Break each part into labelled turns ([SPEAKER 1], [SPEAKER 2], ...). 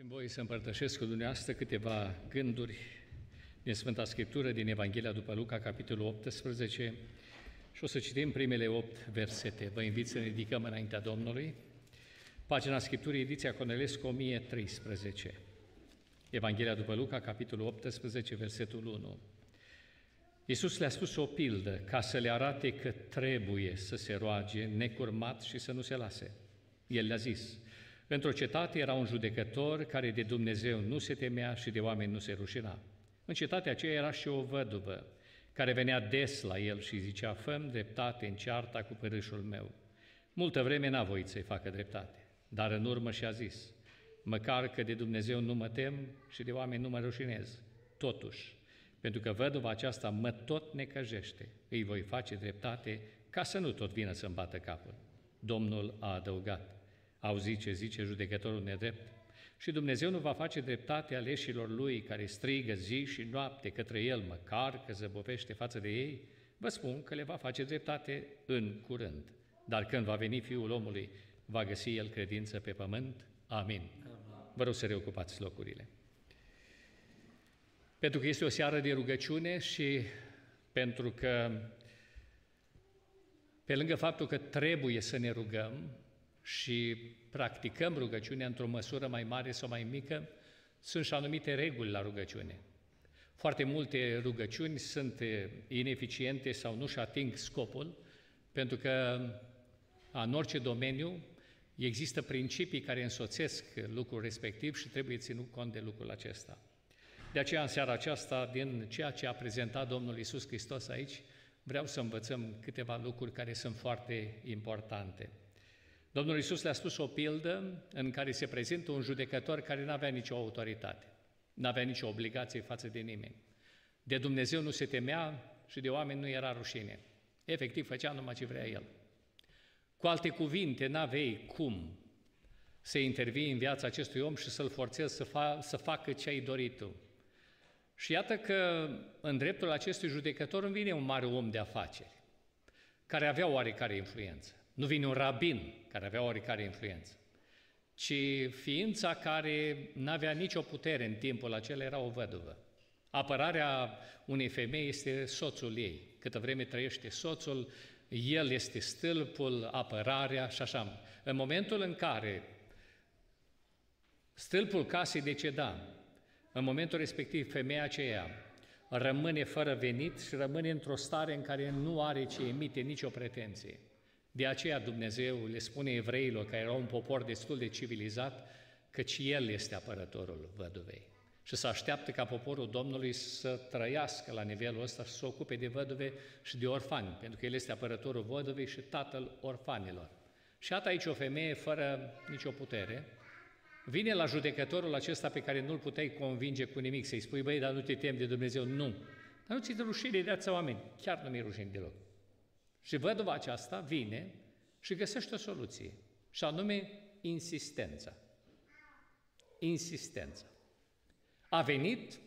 [SPEAKER 1] Dați-mi voi să împărtășesc cu dumneavoastră câteva gânduri din Sfânta Scriptură, din Evanghelia după Luca, capitolul 18, și o să citim primele opt versete. Vă invit să ne ridicăm înaintea Domnului. Pagina Scripturii, ediția Cornelescu, 1013. Evanghelia după Luca, capitolul 18, versetul 1. Iisus le-a spus o pildă ca să le arate că trebuie să se roage necurmat și să nu se lase. El le-a zis, Într-o cetate era un judecător care de Dumnezeu nu se temea și de oameni nu se rușina. În cetatea aceea era și o văduvă, care venea des la el și zicea, făm dreptate în cearta cu părâșul meu. Multă vreme n-a voit să-i facă dreptate, dar în urmă și-a zis, măcar că de Dumnezeu nu mă tem și de oameni nu mă rușinez. Totuși, pentru că văduva aceasta mă tot necăjește, îi voi face dreptate ca să nu tot vină să-mi bată capul. Domnul a adăugat, Auzi ce zice judecătorul nedrept? Și Dumnezeu nu va face dreptate aleșilor lui care strigă zi și noapte către el, măcar că zăbovește față de ei? Vă spun că le va face dreptate în curând. Dar când va veni Fiul omului, va găsi el credință pe pământ? Amin. Vă rog să reocupați locurile. Pentru că este o seară de rugăciune și pentru că pe lângă faptul că trebuie să ne rugăm, și practicăm rugăciunea într-o măsură mai mare sau mai mică, sunt și anumite reguli la rugăciune. Foarte multe rugăciuni sunt ineficiente sau nu-și ating scopul, pentru că în orice domeniu există principii care însoțesc lucrul respectiv și trebuie ținut cont de lucrul acesta. De aceea, în seara aceasta, din ceea ce a prezentat Domnul Isus Hristos aici, vreau să învățăm câteva lucruri care sunt foarte importante. Domnul Iisus le-a spus o pildă în care se prezintă un judecător care nu avea nicio autoritate, nu avea nicio obligație față de nimeni. De Dumnezeu nu se temea și de oameni nu era rușine. Efectiv, făcea numai ce vrea el. Cu alte cuvinte, n-avei cum să intervii în viața acestui om și să-l forțezi să, fa- să facă ce ai dorit tu. Și iată că în dreptul acestui judecător îmi vine un mare om de afaceri, care avea oarecare influență. Nu vine un rabin care avea oricare influență, ci ființa care nu avea nicio putere în timpul acela era o văduvă. Apărarea unei femei este soțul ei. Câtă vreme trăiește soțul, el este stâlpul, apărarea și așa. În momentul în care stâlpul casei deceda, în momentul respectiv femeia aceea rămâne fără venit și rămâne într-o stare în care nu are ce emite nicio pretenție. De aceea Dumnezeu le spune evreilor, care erau un popor destul de civilizat, căci El este apărătorul văduvei. Și să așteaptă ca poporul Domnului să trăiască la nivelul ăsta și să se ocupe de văduve și de orfani, pentru că El este apărătorul văduvei și tatăl orfanilor. Și iată aici o femeie fără nicio putere, vine la judecătorul acesta pe care nu-l puteai convinge cu nimic, să-i spui, băi, dar nu te temi de Dumnezeu, nu. Dar nu ți de rușine de ața oameni, chiar nu mi-e rușine deloc. Și văduva aceasta vine și găsește o soluție, și anume insistența. Insistența. A venit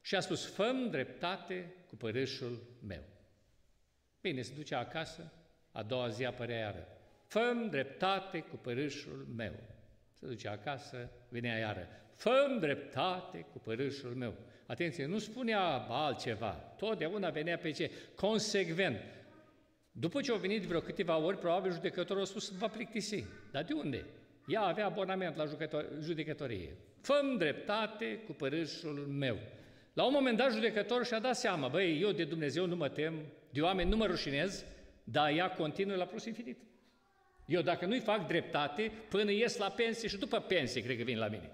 [SPEAKER 1] și a spus, făm dreptate cu părâșul meu. Bine, se duce acasă, a doua zi apărea iară. Făm dreptate cu părâșul meu. Se duce acasă, venea iară. Făm dreptate cu părâșul meu. Atenție, nu spunea altceva. Totdeauna venea pe ce? Consecvent. După ce au venit vreo câteva ori, probabil judecătorul a spus, va plictisi. Dar de unde? Ea avea abonament la judecătorie. Făm dreptate cu părâșul meu. La un moment dat, judecătorul și-a dat seama, băi, eu de Dumnezeu nu mă tem, de oameni nu mă rușinez, dar ea continuă la plus infinit. Eu dacă nu-i fac dreptate, până ies la pensie și după pensie, cred că vin la mine.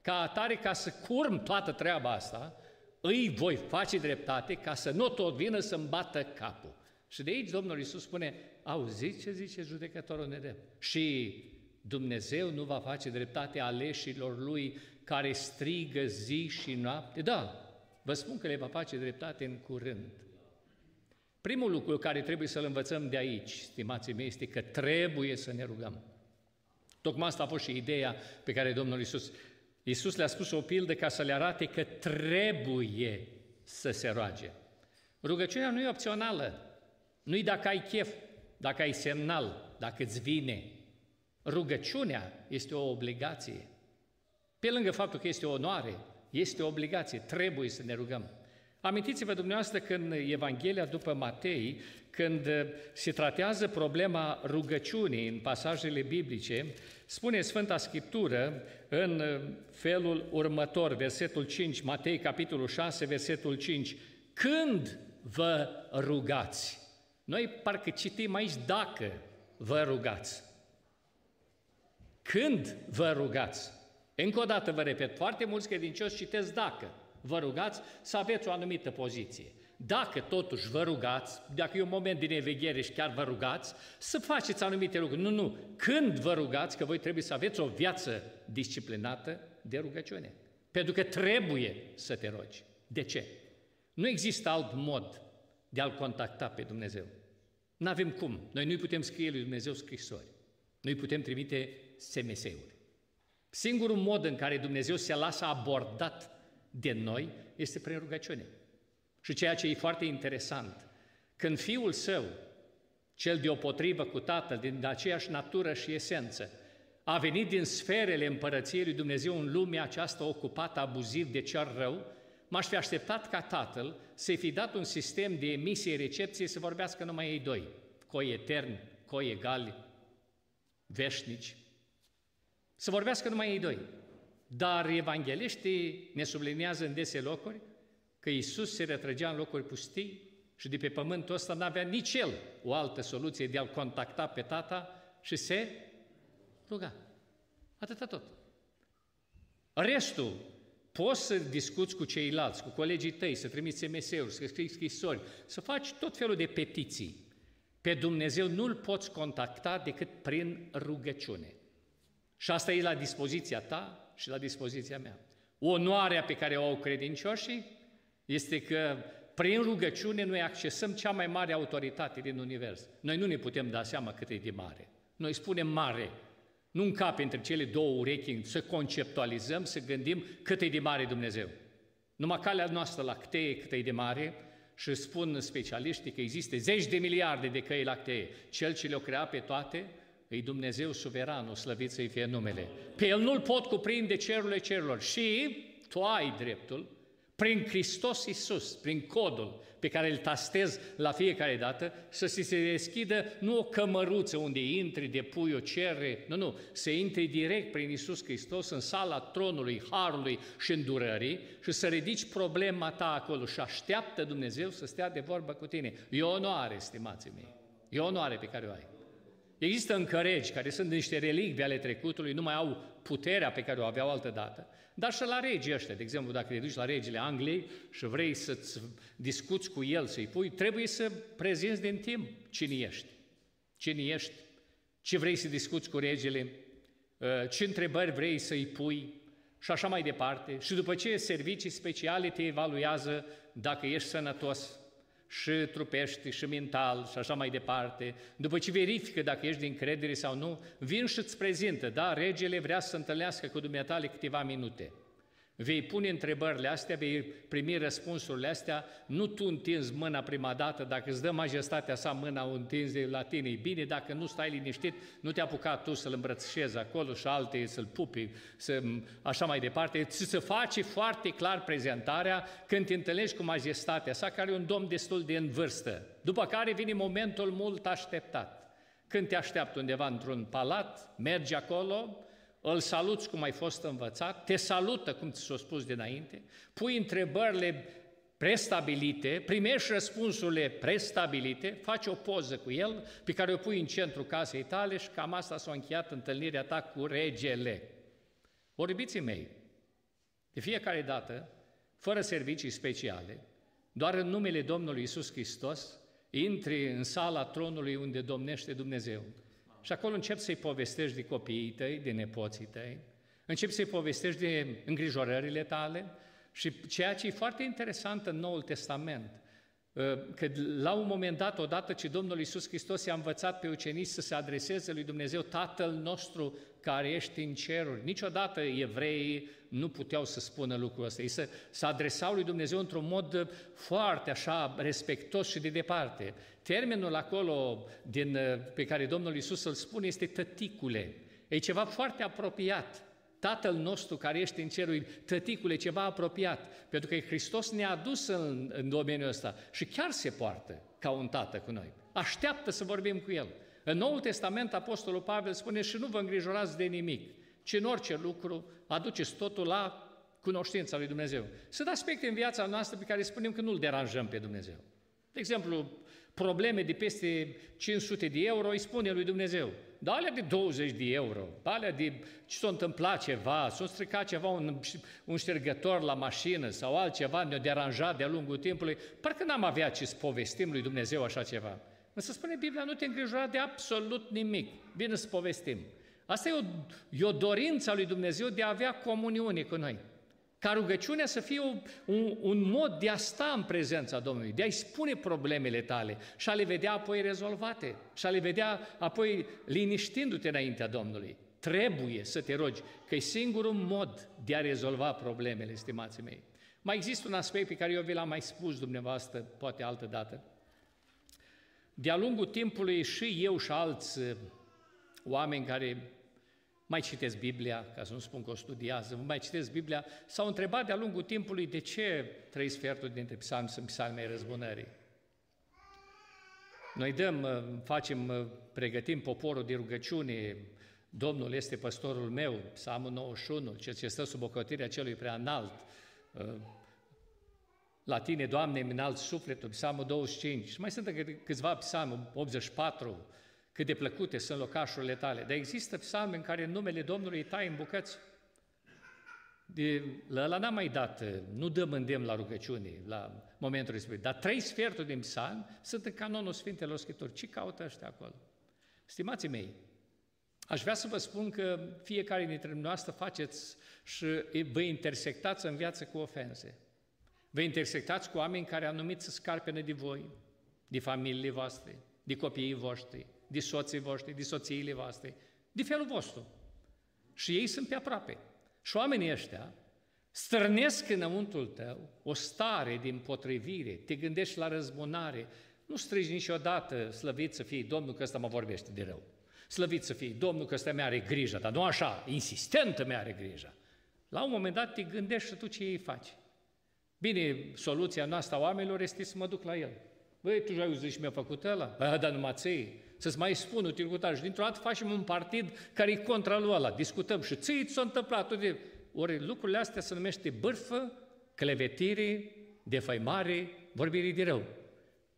[SPEAKER 1] Ca atare, ca să curm toată treaba asta, îi voi face dreptate ca să nu tot vină să-mi bată capul. Și de aici Domnul Iisus spune, auziți ce zice judecătorul nedept? Și Dumnezeu nu va face dreptate aleșilor Lui care strigă zi și noapte? Da, vă spun că le va face dreptate în curând. Primul lucru care trebuie să-l învățăm de aici, stimații mei, este că trebuie să ne rugăm. Tocmai asta a fost și ideea pe care Domnul Iisus, Iisus le-a spus o pildă ca să le arate că trebuie să se roage. Rugăciunea nu e opțională, nu-i dacă ai chef, dacă ai semnal, dacă îți vine. Rugăciunea este o obligație. Pe lângă faptul că este o onoare, este o obligație, trebuie să ne rugăm. Amintiți-vă dumneavoastră când Evanghelia după Matei, când se tratează problema rugăciunii în pasajele biblice, spune Sfânta Scriptură în felul următor, versetul 5, Matei, capitolul 6, versetul 5, când vă rugați? Noi parcă citim aici dacă vă rugați. Când vă rugați? Încă o dată vă repet, foarte mulți credincioși citesc dacă vă rugați să aveți o anumită poziție. Dacă totuși vă rugați, dacă e un moment din eveghere și chiar vă rugați, să faceți anumite lucruri. Nu, nu. Când vă rugați, că voi trebuie să aveți o viață disciplinată de rugăciune. Pentru că trebuie să te rogi. De ce? Nu există alt mod de a-L contacta pe Dumnezeu. Nu avem cum. Noi nu putem scrie lui Dumnezeu scrisori. Noi putem trimite SMS-uri. Singurul mod în care Dumnezeu se lasă abordat de noi este prin rugăciune. Și ceea ce e foarte interesant, când Fiul Său, cel deopotrivă cu Tatăl, din aceeași natură și esență, a venit din sferele împărăției lui Dumnezeu în lumea aceasta ocupată abuziv de cel rău, m-aș fi așteptat ca Tatăl să-i fi dat un sistem de emisie-recepție să vorbească numai ei doi, coi eterni, coi egali, veșnici, să vorbească numai ei doi. Dar evangeliștii ne subliniază în dese locuri că Iisus se retrăgea în locuri pustii și de pe pământul ăsta n-avea nici el o altă soluție de a-L contacta pe Tata și se ruga. Atâta tot. Restul, poți să discuți cu ceilalți, cu colegii tăi, să trimiți SMS-uri, să scrii scrisori, să faci tot felul de petiții. Pe Dumnezeu nu-L poți contacta decât prin rugăciune. Și asta e la dispoziția ta și la dispoziția mea. Onoarea pe care o au credincioșii este că prin rugăciune noi accesăm cea mai mare autoritate din univers. Noi nu ne putem da seama cât e de mare. Noi spunem mare, nu încape între cele două urechi să conceptualizăm, să gândim cât e de mare Dumnezeu. Numai calea noastră lactee cât e de mare și spun specialiștii că există zeci de miliarde de căi lactee. Cel ce le-o crea pe toate e Dumnezeu suveranul, slăvit să-i fie numele. Pe El nu-L pot cuprinde cerurile cerurilor și tu ai dreptul, prin Hristos Iisus, prin codul pe care îl tastez la fiecare dată, să se deschidă nu o cămăruță unde intri, depui o cerere, nu, nu, să intri direct prin Iisus Hristos în sala tronului, harului și îndurării și să ridici problema ta acolo și așteaptă Dumnezeu să stea de vorbă cu tine. E o onoare, stimații mei, e o onoare pe care o ai. Există încă regi care sunt niște relicvi ale trecutului, nu mai au puterea pe care o aveau altă dată, dar și la regii ăștia, de exemplu, dacă te duci la regele Angliei și vrei să-ți discuți cu el, să-i pui, trebuie să prezinți din timp cine ești. Cine ești, ce vrei să discuți cu regele, ă, ce întrebări vrei să-i pui și așa mai departe. Și după ce servicii speciale te evaluează dacă ești sănătos, și trupești, și mental, și așa mai departe. După ce verifică dacă ești din credere sau nu, vin și îți prezintă, da, regele vrea să se întâlnească cu dumneatale câteva minute. Vei pune întrebările astea, vei primi răspunsurile astea, nu tu întinzi mâna prima dată, dacă îți dă majestatea sa mâna o întinzi la tine, e bine, dacă nu stai liniștit, nu te apuca tu să-l îmbrățișezi acolo și alte să-l pupi, să, așa mai departe, ți se face foarte clar prezentarea când te întâlnești cu majestatea sa, care e un domn destul de în vârstă. După care vine momentul mult așteptat. Când te așteaptă undeva într-un palat, mergi acolo, îl saluți cum ai fost învățat, te salută cum ți s-a spus dinainte, pui întrebările prestabilite, primești răspunsurile prestabilite, faci o poză cu el pe care o pui în centrul casei tale și cam asta s-a încheiat întâlnirea ta cu regele. Orbiții mei, de fiecare dată, fără servicii speciale, doar în numele Domnului Isus Hristos, intri în sala tronului unde domnește Dumnezeu și acolo încep să-i povestești de copiii tăi, de nepoții tăi, încep să-i povestești de îngrijorările tale. Și ceea ce e foarte interesant în Noul Testament, ă, că la un moment dat, odată ce Domnul Iisus Hristos i-a învățat pe ucenici să se adreseze lui Dumnezeu, Tatăl nostru care ești în ceruri, niciodată evreii nu puteau să spună lucrul ăsta. Ei se, se adresau lui Dumnezeu într-un mod foarte așa respectos și de departe. Termenul acolo din, pe care Domnul Iisus îl spune este tăticule. E ceva foarte apropiat Tatăl nostru care ești în cerul, tăticule, ceva apropiat, pentru că Hristos ne-a adus în, în domeniul ăsta și chiar se poartă ca un tată cu noi. Așteaptă să vorbim cu El. În Noul Testament, Apostolul Pavel spune și nu vă îngrijorați de nimic, ci în orice lucru aduceți totul la cunoștința lui Dumnezeu. Sunt aspecte în viața noastră pe care spunem că nu-L deranjăm pe Dumnezeu. De exemplu, probleme de peste 500 de euro, îi spune lui Dumnezeu. Dar alea de 20 de euro, alea de ce s-a întâmplat ceva, s-a stricat ceva, un, un ștergător la mașină sau altceva ne-a deranjat de-a lungul timpului, parcă n-am avea ce să povestim lui Dumnezeu așa ceva. Însă spune Biblia, nu te îngrijora de absolut nimic. Bine să povestim. Asta e o, e o dorință a lui Dumnezeu de a avea comuniune cu noi. Ca rugăciunea să fie un, un, un mod de a sta în prezența Domnului, de a-i spune problemele tale și a le vedea apoi rezolvate și a le vedea apoi liniștindu-te înaintea Domnului. Trebuie să te rogi, că e singurul mod de a rezolva problemele, stimații mei. Mai există un aspect pe care eu vi l-am mai spus dumneavoastră, poate altă dată. De-a lungul timpului și eu și alți uh, oameni care mai citesc Biblia, ca să nu spun că o studiază, mai citesc Biblia, s-au întrebat de-a lungul timpului de ce trei sferturi dintre psalmi sunt psalmei răzbunării. Noi dăm, uh, facem, uh, pregătim poporul de rugăciune, Domnul este păstorul meu, psalmul 91, cel ce stă sub ocrotirea celui prea înalt, la tine, Doamne, îmi înalt sufletul, psalmul 25, și mai sunt câțiva psalmul 84, cât de plăcute sunt locașurile tale. Dar există psalmi în care numele Domnului îi tai în bucăți. De, la ăla n-am mai dat, nu dăm îndemn la rugăciune la momentul respectiv, dar trei sferturi din psalmi sunt în canonul Sfintelor Scripturi. Ce caută ăștia acolo? Stimații mei, aș vrea să vă spun că fiecare dintre noastre faceți și vă intersectați în viață cu ofense. Vă intersectați cu oameni care au numit să scarpene de voi, de familiile voastre, de copiii voștri, de soții voștri, de soțiile voastre, de felul vostru. Și ei sunt pe aproape. Și oamenii ăștia strănesc înăuntul tău o stare din potrivire, te gândești la răzbunare, nu strigi niciodată, slăvit să fie Domnul că ăsta mă vorbește de rău. Slăvit să fie Domnul că ăsta mi-are grijă, dar nu așa, insistentă mi-are grijă. La un moment dat te gândești și tu ce ei faci. Bine, soluția noastră a oamenilor este să mă duc la el. Băi, tu ai auzit și mi-a făcut ăla? Băi, dar numai ții. Să-ți mai spun utilitatea. Și dintr-o dată facem un partid care e contra lui ăla. Discutăm și ții ți s-a întâmplat. De... Ori lucrurile astea se numește bârfă, clevetire, defăimare, vorbire de rău.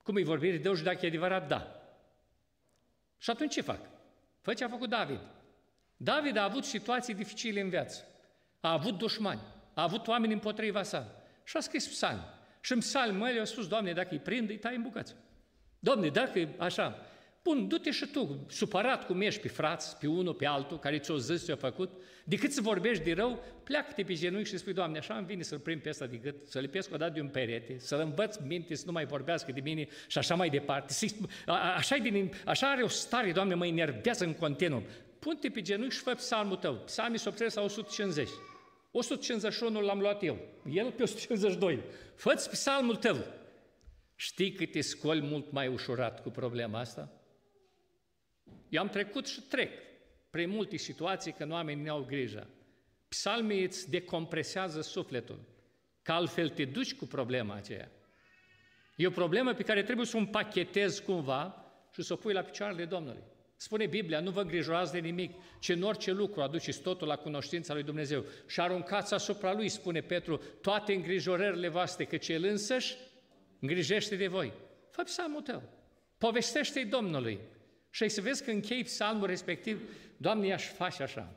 [SPEAKER 1] Cum e vorbire de rău și dacă e adevărat, da. Și atunci ce fac? Fă ce a făcut David. David a avut situații dificile în viață. A avut dușmani. A avut oameni împotriva sa. Și a scris psalm. Și în psalm mă, a spus, Doamne, dacă îi prind, îi tai în bucăți. Doamne, dacă e așa, bun, du-te și tu, supărat cum ești pe frați, pe unul, pe altul, care ți-o zis, ți-o făcut, decât să vorbești de rău, pleacă-te pe genunchi și spui, Doamne, așa îmi vine să-l prind pe ăsta de gât, să-l lipesc o dată de un perete, să-l învăț minte să nu mai vorbească de mine și așa mai departe. Așa, din, așa are o stare, Doamne, mă enervează în continuu. Pune-te pe genunchi și fă psalmul tău. Psalmii se la 150. 151 l-am luat eu, el pe 152. Fă-ți psalmul tău. Știi că te scoli mult mai ușurat cu problema asta? Eu am trecut și trec prin multe situații când oamenii nu au grijă. Psalmii îți decompresează sufletul, că altfel te duci cu problema aceea. E o problemă pe care trebuie să o împachetezi cumva și să o pui la picioarele Domnului. Spune Biblia, nu vă îngrijorați de nimic, ci în orice lucru aduceți totul la cunoștința lui Dumnezeu. Și aruncați asupra lui, spune Petru, toate îngrijorările voastre, că El însăși îngrijește de voi. Fă psalmul tău, povestește-i Domnului. Și ai să vezi că închei psalmul respectiv, Doamne, i-aș face așa.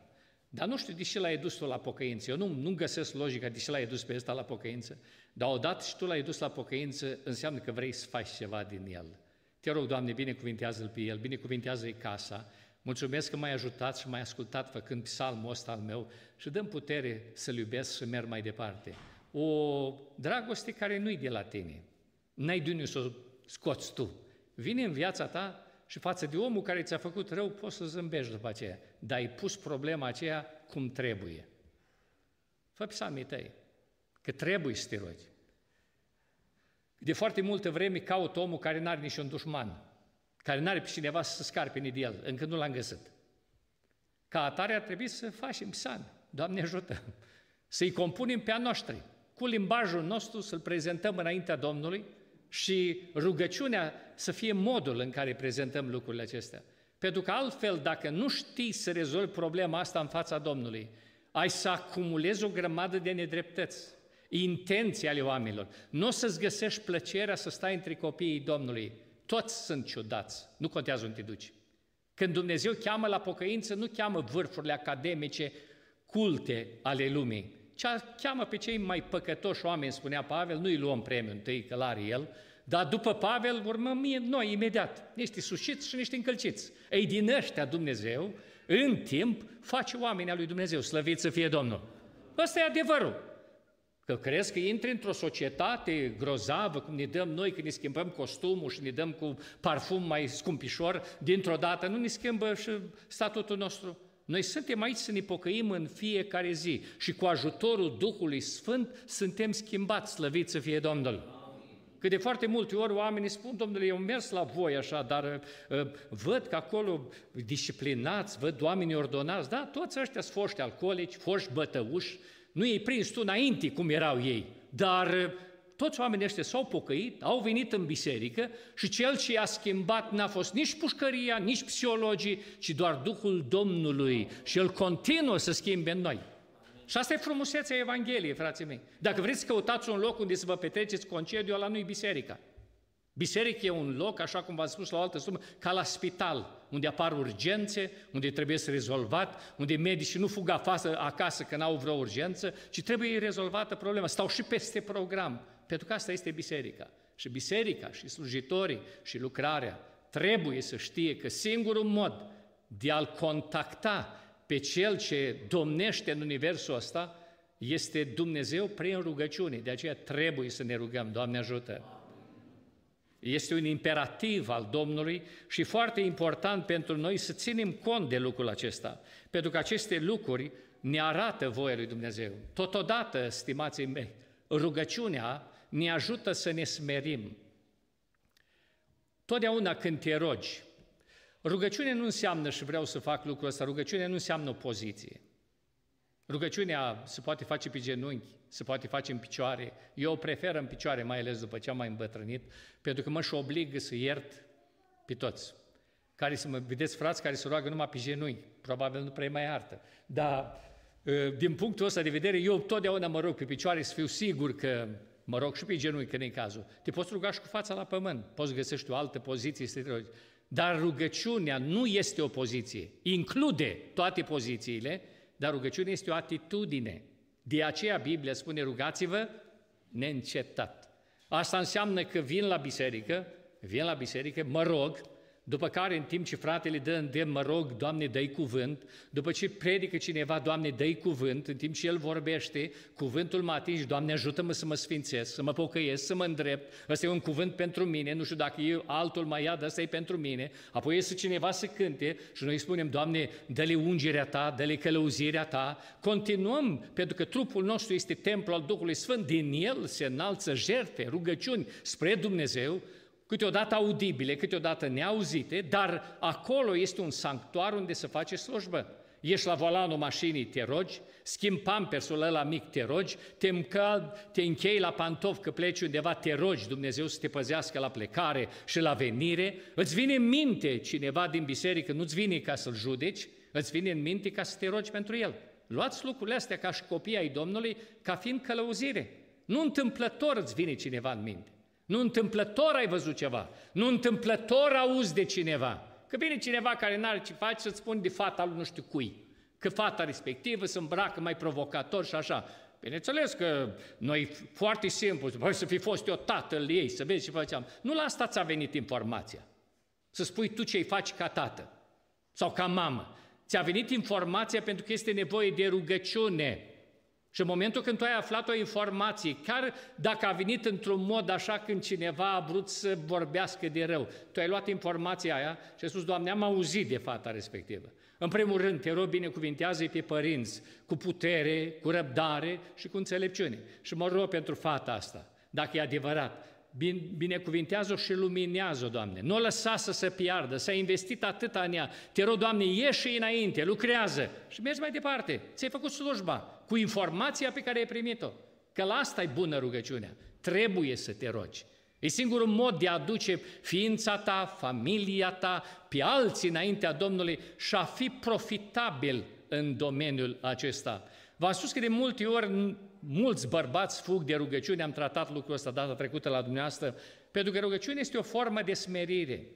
[SPEAKER 1] Dar nu știu de ce l-ai dus tu la pocăință. Eu nu, nu găsesc logica de ce l-ai dus pe ăsta la pocăință. Dar odată și tu l-ai dus la pocăință, înseamnă că vrei să faci ceva din el. Te rog, Doamne, binecuvintează-l pe el, binecuvintează-i casa. Mulțumesc că m-ai ajutat și m-ai ascultat făcând psalmul ăsta al meu și dăm putere să-l iubesc și să merg mai departe. O dragoste care nu-i de la tine. N-ai de unde să o scoți tu. Vine în viața ta și față de omul care ți-a făcut rău, poți să zâmbești după aceea. Dar ai pus problema aceea cum trebuie. Fă psalmii tăi, că trebuie să te rogi. De foarte multă vreme caut omul care n-are niciun dușman, care n-are pe cineva să scarpe de el, încă nu l-am găsit. Ca atare ar trebui să facem psalmi. Doamne ajută, să-i compunem pe a noștri, cu limbajul nostru să-l prezentăm înaintea Domnului și rugăciunea să fie modul în care prezentăm lucrurile acestea. Pentru că altfel, dacă nu știi să rezolvi problema asta în fața Domnului, ai să acumulezi o grămadă de nedreptăți, intenții ale oamenilor. Nu o să-ți găsești plăcerea să stai între copiii Domnului. Toți sunt ciudați, nu contează unde te duci. Când Dumnezeu cheamă la pocăință, nu cheamă vârfurile academice, culte ale lumii, ci cheamă pe cei mai păcătoși oameni, spunea Pavel, nu-i luăm premiul întâi, că l-are el, dar după Pavel urmăm noi imediat, niște sușiți și niște încălciți. Ei, din ăștia Dumnezeu, în timp, face oamenii lui Dumnezeu, slăvit să fie Domnul. Ăsta e adevărul. Că crezi că intri într-o societate grozavă, cum ne dăm noi când ne schimbăm costumul și ne dăm cu parfum mai scumpișor, dintr-o dată nu ne schimbă și statutul nostru. Noi suntem aici să ne pocăim în fiecare zi și cu ajutorul Duhului Sfânt suntem schimbați, slăviți să fie Domnul. Că de foarte multe ori oamenii spun, domnule, eu mers la voi așa, dar uh, văd că acolo disciplinați, văd oamenii ordonați, da, toți ăștia sunt foști alcoolici, foști bătăuși, nu ei prins tu înainte cum erau ei, dar uh, toți oamenii ăștia s-au pocăit, au venit în biserică și cel ce i-a schimbat n-a fost nici pușcăria, nici psihologii, ci doar Duhul Domnului și El continuă să schimbe în noi. Și asta e frumusețea Evangheliei, frații mei. Dacă vreți să căutați un loc unde să vă petreceți concediu, ăla nu e biserica. Biserica e un loc, așa cum v-am spus la o altă sumă, ca la spital, unde apar urgențe, unde trebuie să rezolvat, unde medicii nu fug afață, acasă că n-au vreo urgență, ci trebuie rezolvată problema. Stau și peste program, pentru că asta este biserica. Și biserica, și slujitorii, și lucrarea trebuie să știe că singurul mod de a-L contacta pe Cel ce domnește în universul ăsta este Dumnezeu prin rugăciune. De aceea trebuie să ne rugăm, Doamne ajută! Este un imperativ al Domnului și foarte important pentru noi să ținem cont de lucrul acesta, pentru că aceste lucruri ne arată voia lui Dumnezeu. Totodată, stimații mei, rugăciunea ne ajută să ne smerim. Totdeauna când te rogi, Rugăciune nu înseamnă, și vreau să fac lucrul ăsta, rugăciune nu înseamnă o poziție. Rugăciunea se poate face pe genunchi, se poate face în picioare. Eu o prefer în picioare, mai ales după ce am mai îmbătrânit, pentru că mă și obligă să iert pe toți. Care să mă vedeți frați care se roagă numai pe genunchi, probabil nu prea mai iartă. Dar ă, din punctul ăsta de vedere, eu totdeauna mă rog pe picioare să fiu sigur că mă rog și pe genunchi, când e cazul. Te poți ruga și cu fața la pământ, poți găsești o altă poziție să te rogi. Dar rugăciunea nu este o poziție, include toate pozițiile, dar rugăciunea este o atitudine. De aceea Biblia spune rugați-vă neîncetat. Asta înseamnă că vin la biserică, vin la biserică, mă rog, după care, în timp ce fratele dă îndemn, mă rog, Doamne, dă cuvânt, după ce predică cineva, Doamne, dă cuvânt, în timp ce el vorbește, cuvântul mă atinge, Doamne, ajută-mă să mă sfințesc, să mă pocăiesc, să mă îndrept, ăsta e un cuvânt pentru mine, nu știu dacă eu altul mai ia, dar ăsta e pentru mine, apoi iese cineva să cânte și noi spunem, Doamne, dă-le ungerea Ta, dă-le călăuzirea Ta, continuăm, pentru că trupul nostru este templu al Duhului Sfânt, din el se înalță jertfe, rugăciuni spre Dumnezeu, câteodată audibile, câteodată neauzite, dar acolo este un sanctuar unde se face slujbă. Ești la volanul mașinii, te rogi, schimbi pampersul ăla mic, te rogi, te, încăl, te închei la pantof că pleci undeva, te rogi Dumnezeu să te păzească la plecare și la venire, îți vine în minte cineva din biserică, nu-ți vine ca să-l judeci, îți vine în minte ca să te rogi pentru el. Luați lucrurile astea ca și copii ai Domnului, ca fiind călăuzire. Nu întâmplător îți vine cineva în minte. Nu întâmplător ai văzut ceva, nu întâmplător auzi de cineva. Că vine cineva care n-are ce face să-ți spun de fata lui nu știu cui. Că fata respectivă se îmbracă mai provocator și așa. Bineînțeles că noi foarte simplu, voi să fi fost eu tatăl ei, să vezi ce făceam. Nu la asta ți-a venit informația. Să spui tu ce-i faci ca tată sau ca mamă. Ți-a venit informația pentru că este nevoie de rugăciune. Și în momentul când tu ai aflat o informație, chiar dacă a venit într-un mod așa când cineva a vrut să vorbească de rău, tu ai luat informația aia și ai spus, Doamne, am auzit de fata respectivă. În primul rând, te rog, binecuvintează pe părinți cu putere, cu răbdare și cu înțelepciune. Și mă rog pentru fata asta, dacă e adevărat, binecuvintează-o și luminează-o, Doamne. Nu o lăsa să se piardă, s-a investit atâta în ea. Te rog, Doamne, ieși înainte, lucrează și mergi mai departe. Ți-ai făcut slujba cu informația pe care ai primit-o. Că la asta e bună rugăciunea. Trebuie să te rogi. E singurul mod de a aduce ființa ta, familia ta, pe alții înaintea Domnului și a fi profitabil în domeniul acesta. V-am spus că de multe ori mulți bărbați fug de rugăciune, am tratat lucrul ăsta data trecută la dumneavoastră, pentru că rugăciunea este o formă de smerire.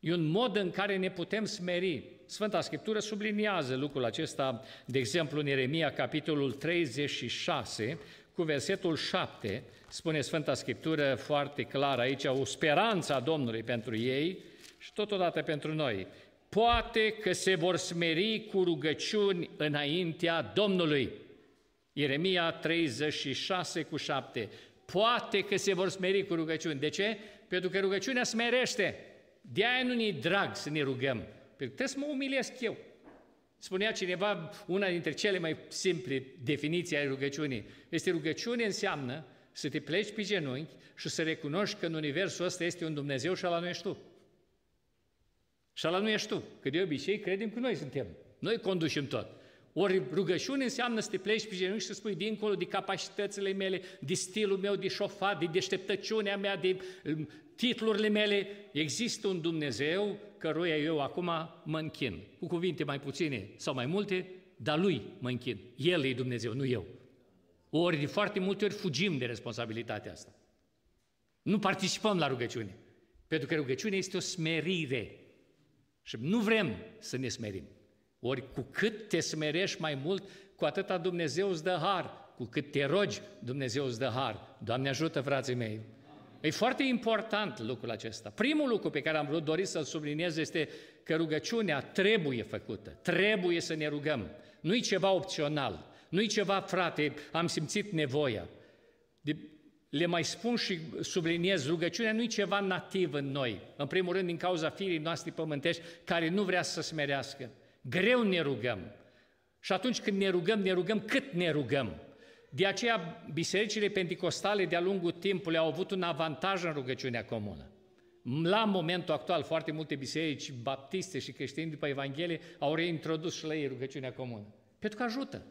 [SPEAKER 1] E un mod în care ne putem smeri. Sfânta Scriptură subliniază lucrul acesta, de exemplu, în Ieremia, capitolul 36, cu versetul 7, spune Sfânta Scriptură foarte clar aici, o speranță a Domnului pentru ei și totodată pentru noi. Poate că se vor smeri cu rugăciuni înaintea Domnului. Ieremia 36 cu 7. Poate că se vor smeri cu rugăciuni. De ce? Pentru că rugăciunea smerește. De aia nu ne drag să ne rugăm. Pentru că trebuie să mă umilesc eu. Spunea cineva, una dintre cele mai simple definiții ai rugăciunii, este rugăciune înseamnă să te pleci pe genunchi și să recunoști că în universul ăsta este un Dumnezeu și ala nu ești tu. Și ala nu ești tu, că de obicei credem că noi suntem. Noi conducem tot. Ori rugăciune înseamnă să te pleci pe genunchi și să spui dincolo de capacitățile mele, de stilul meu de șofat, de deșteptăciunea mea, de um, titlurile mele. Există un Dumnezeu căruia eu acum mă închin. Cu cuvinte mai puține sau mai multe, dar lui mă închin. El e Dumnezeu, nu eu. Ori de foarte multe ori fugim de responsabilitatea asta. Nu participăm la rugăciune. Pentru că rugăciunea este o smerire. Și nu vrem să ne smerim. Ori cu cât te smerești mai mult, cu atâta Dumnezeu îți dă har. Cu cât te rogi, Dumnezeu îți dă har. Doamne ajută, frații mei! E foarte important lucrul acesta. Primul lucru pe care am vrut dori să-l subliniez este că rugăciunea trebuie făcută. Trebuie să ne rugăm. Nu-i ceva opțional. Nu-i ceva, frate, am simțit nevoia. De, le mai spun și subliniez, rugăciunea nu e ceva nativ în noi. În primul rând, din cauza firii noastre pământești, care nu vrea să smerească. Greu ne rugăm. Și atunci când ne rugăm, ne rugăm cât ne rugăm. De aceea, bisericile pentecostale de-a lungul timpului au avut un avantaj în rugăciunea comună. La momentul actual, foarte multe biserici baptiste și creștini după Evanghelie au reintrodus și la ei rugăciunea comună. Pentru că ajută.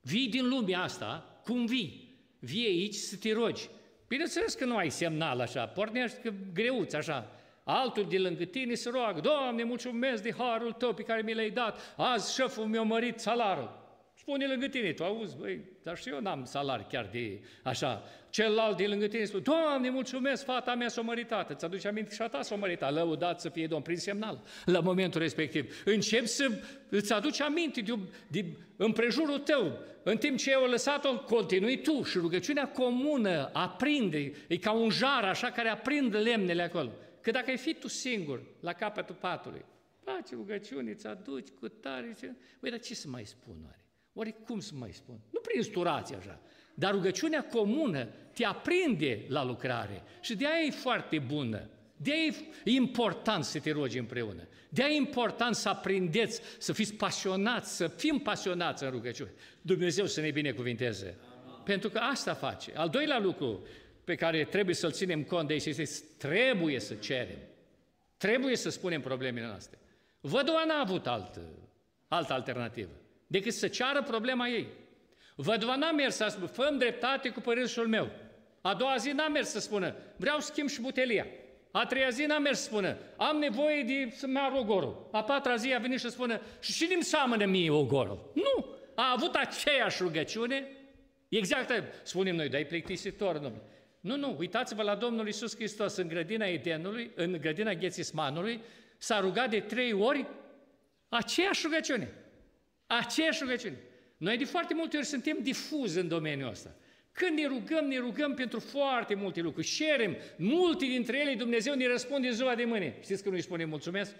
[SPEAKER 1] Vii din lumea asta, cum vii? Vii aici să te rogi. Bineînțeles că nu ai semnal așa, pornești că greuț așa. Altul de lângă tine se roagă, Doamne, mulțumesc de harul Tău pe care mi l-ai dat, azi șeful mi-a mărit salarul. Spune lângă tine, tu auzi, băi, dar și eu n-am salari chiar de așa. Celălalt de lângă tine spune, Doamne, mulțumesc, fata mea s-a măritată. Îți aduce aminte și a ta s-a măritat. Lăudat să fie Domn prin semnal la momentul respectiv. Începi să îți aduci aminte de, de împrejurul tău. În timp ce eu o lăsat-o, continui tu și rugăciunea comună aprinde. E ca un jar așa care aprinde lemnele acolo. Că dacă ai fi tu singur la capătul patului, faci rugăciune, îți aduci cu tare, băi, dar ce să mai spun oare? Ori cum să mai spun? Nu prin sturație așa, dar rugăciunea comună te aprinde la lucrare și de aia e foarte bună. De aia e important să te rogi împreună. De aia e important să aprindeți, să fiți pasionați, să fim pasionați în rugăciune. Dumnezeu să ne binecuvinteze. Amin. Pentru că asta face. Al doilea lucru pe care trebuie să-l ținem cont de aici este trebuie să cerem. Trebuie să spunem problemele noastre. Vădua n-a avut altă, altă alternativă decât să ceară problema ei. Văduva n-a mers să spună, fă dreptate cu părâșul meu. A doua zi n-a mers să spună, vreau schimb și butelia. A treia zi n-a mers să spună, am nevoie de să-mi iau ogorul. A patra zi a venit și să spună, și cine îmi seamănă mie ogorul? Nu! A avut aceeași rugăciune, exact, spunem noi, dar e plictisitor, nu. Nu, nu, uitați-vă la Domnul Isus Hristos în grădina Edenului, în grădina Ghețismanului, s-a rugat de trei ori aceeași rugăciune. Aceeași rugăciune. Noi de foarte multe ori suntem difuzi în domeniul ăsta. Când ne rugăm, ne rugăm pentru foarte multe lucruri. Cerem, multe dintre ele Dumnezeu ne răspunde ziua de mâine. Știți că nu îi spune mulțumesc?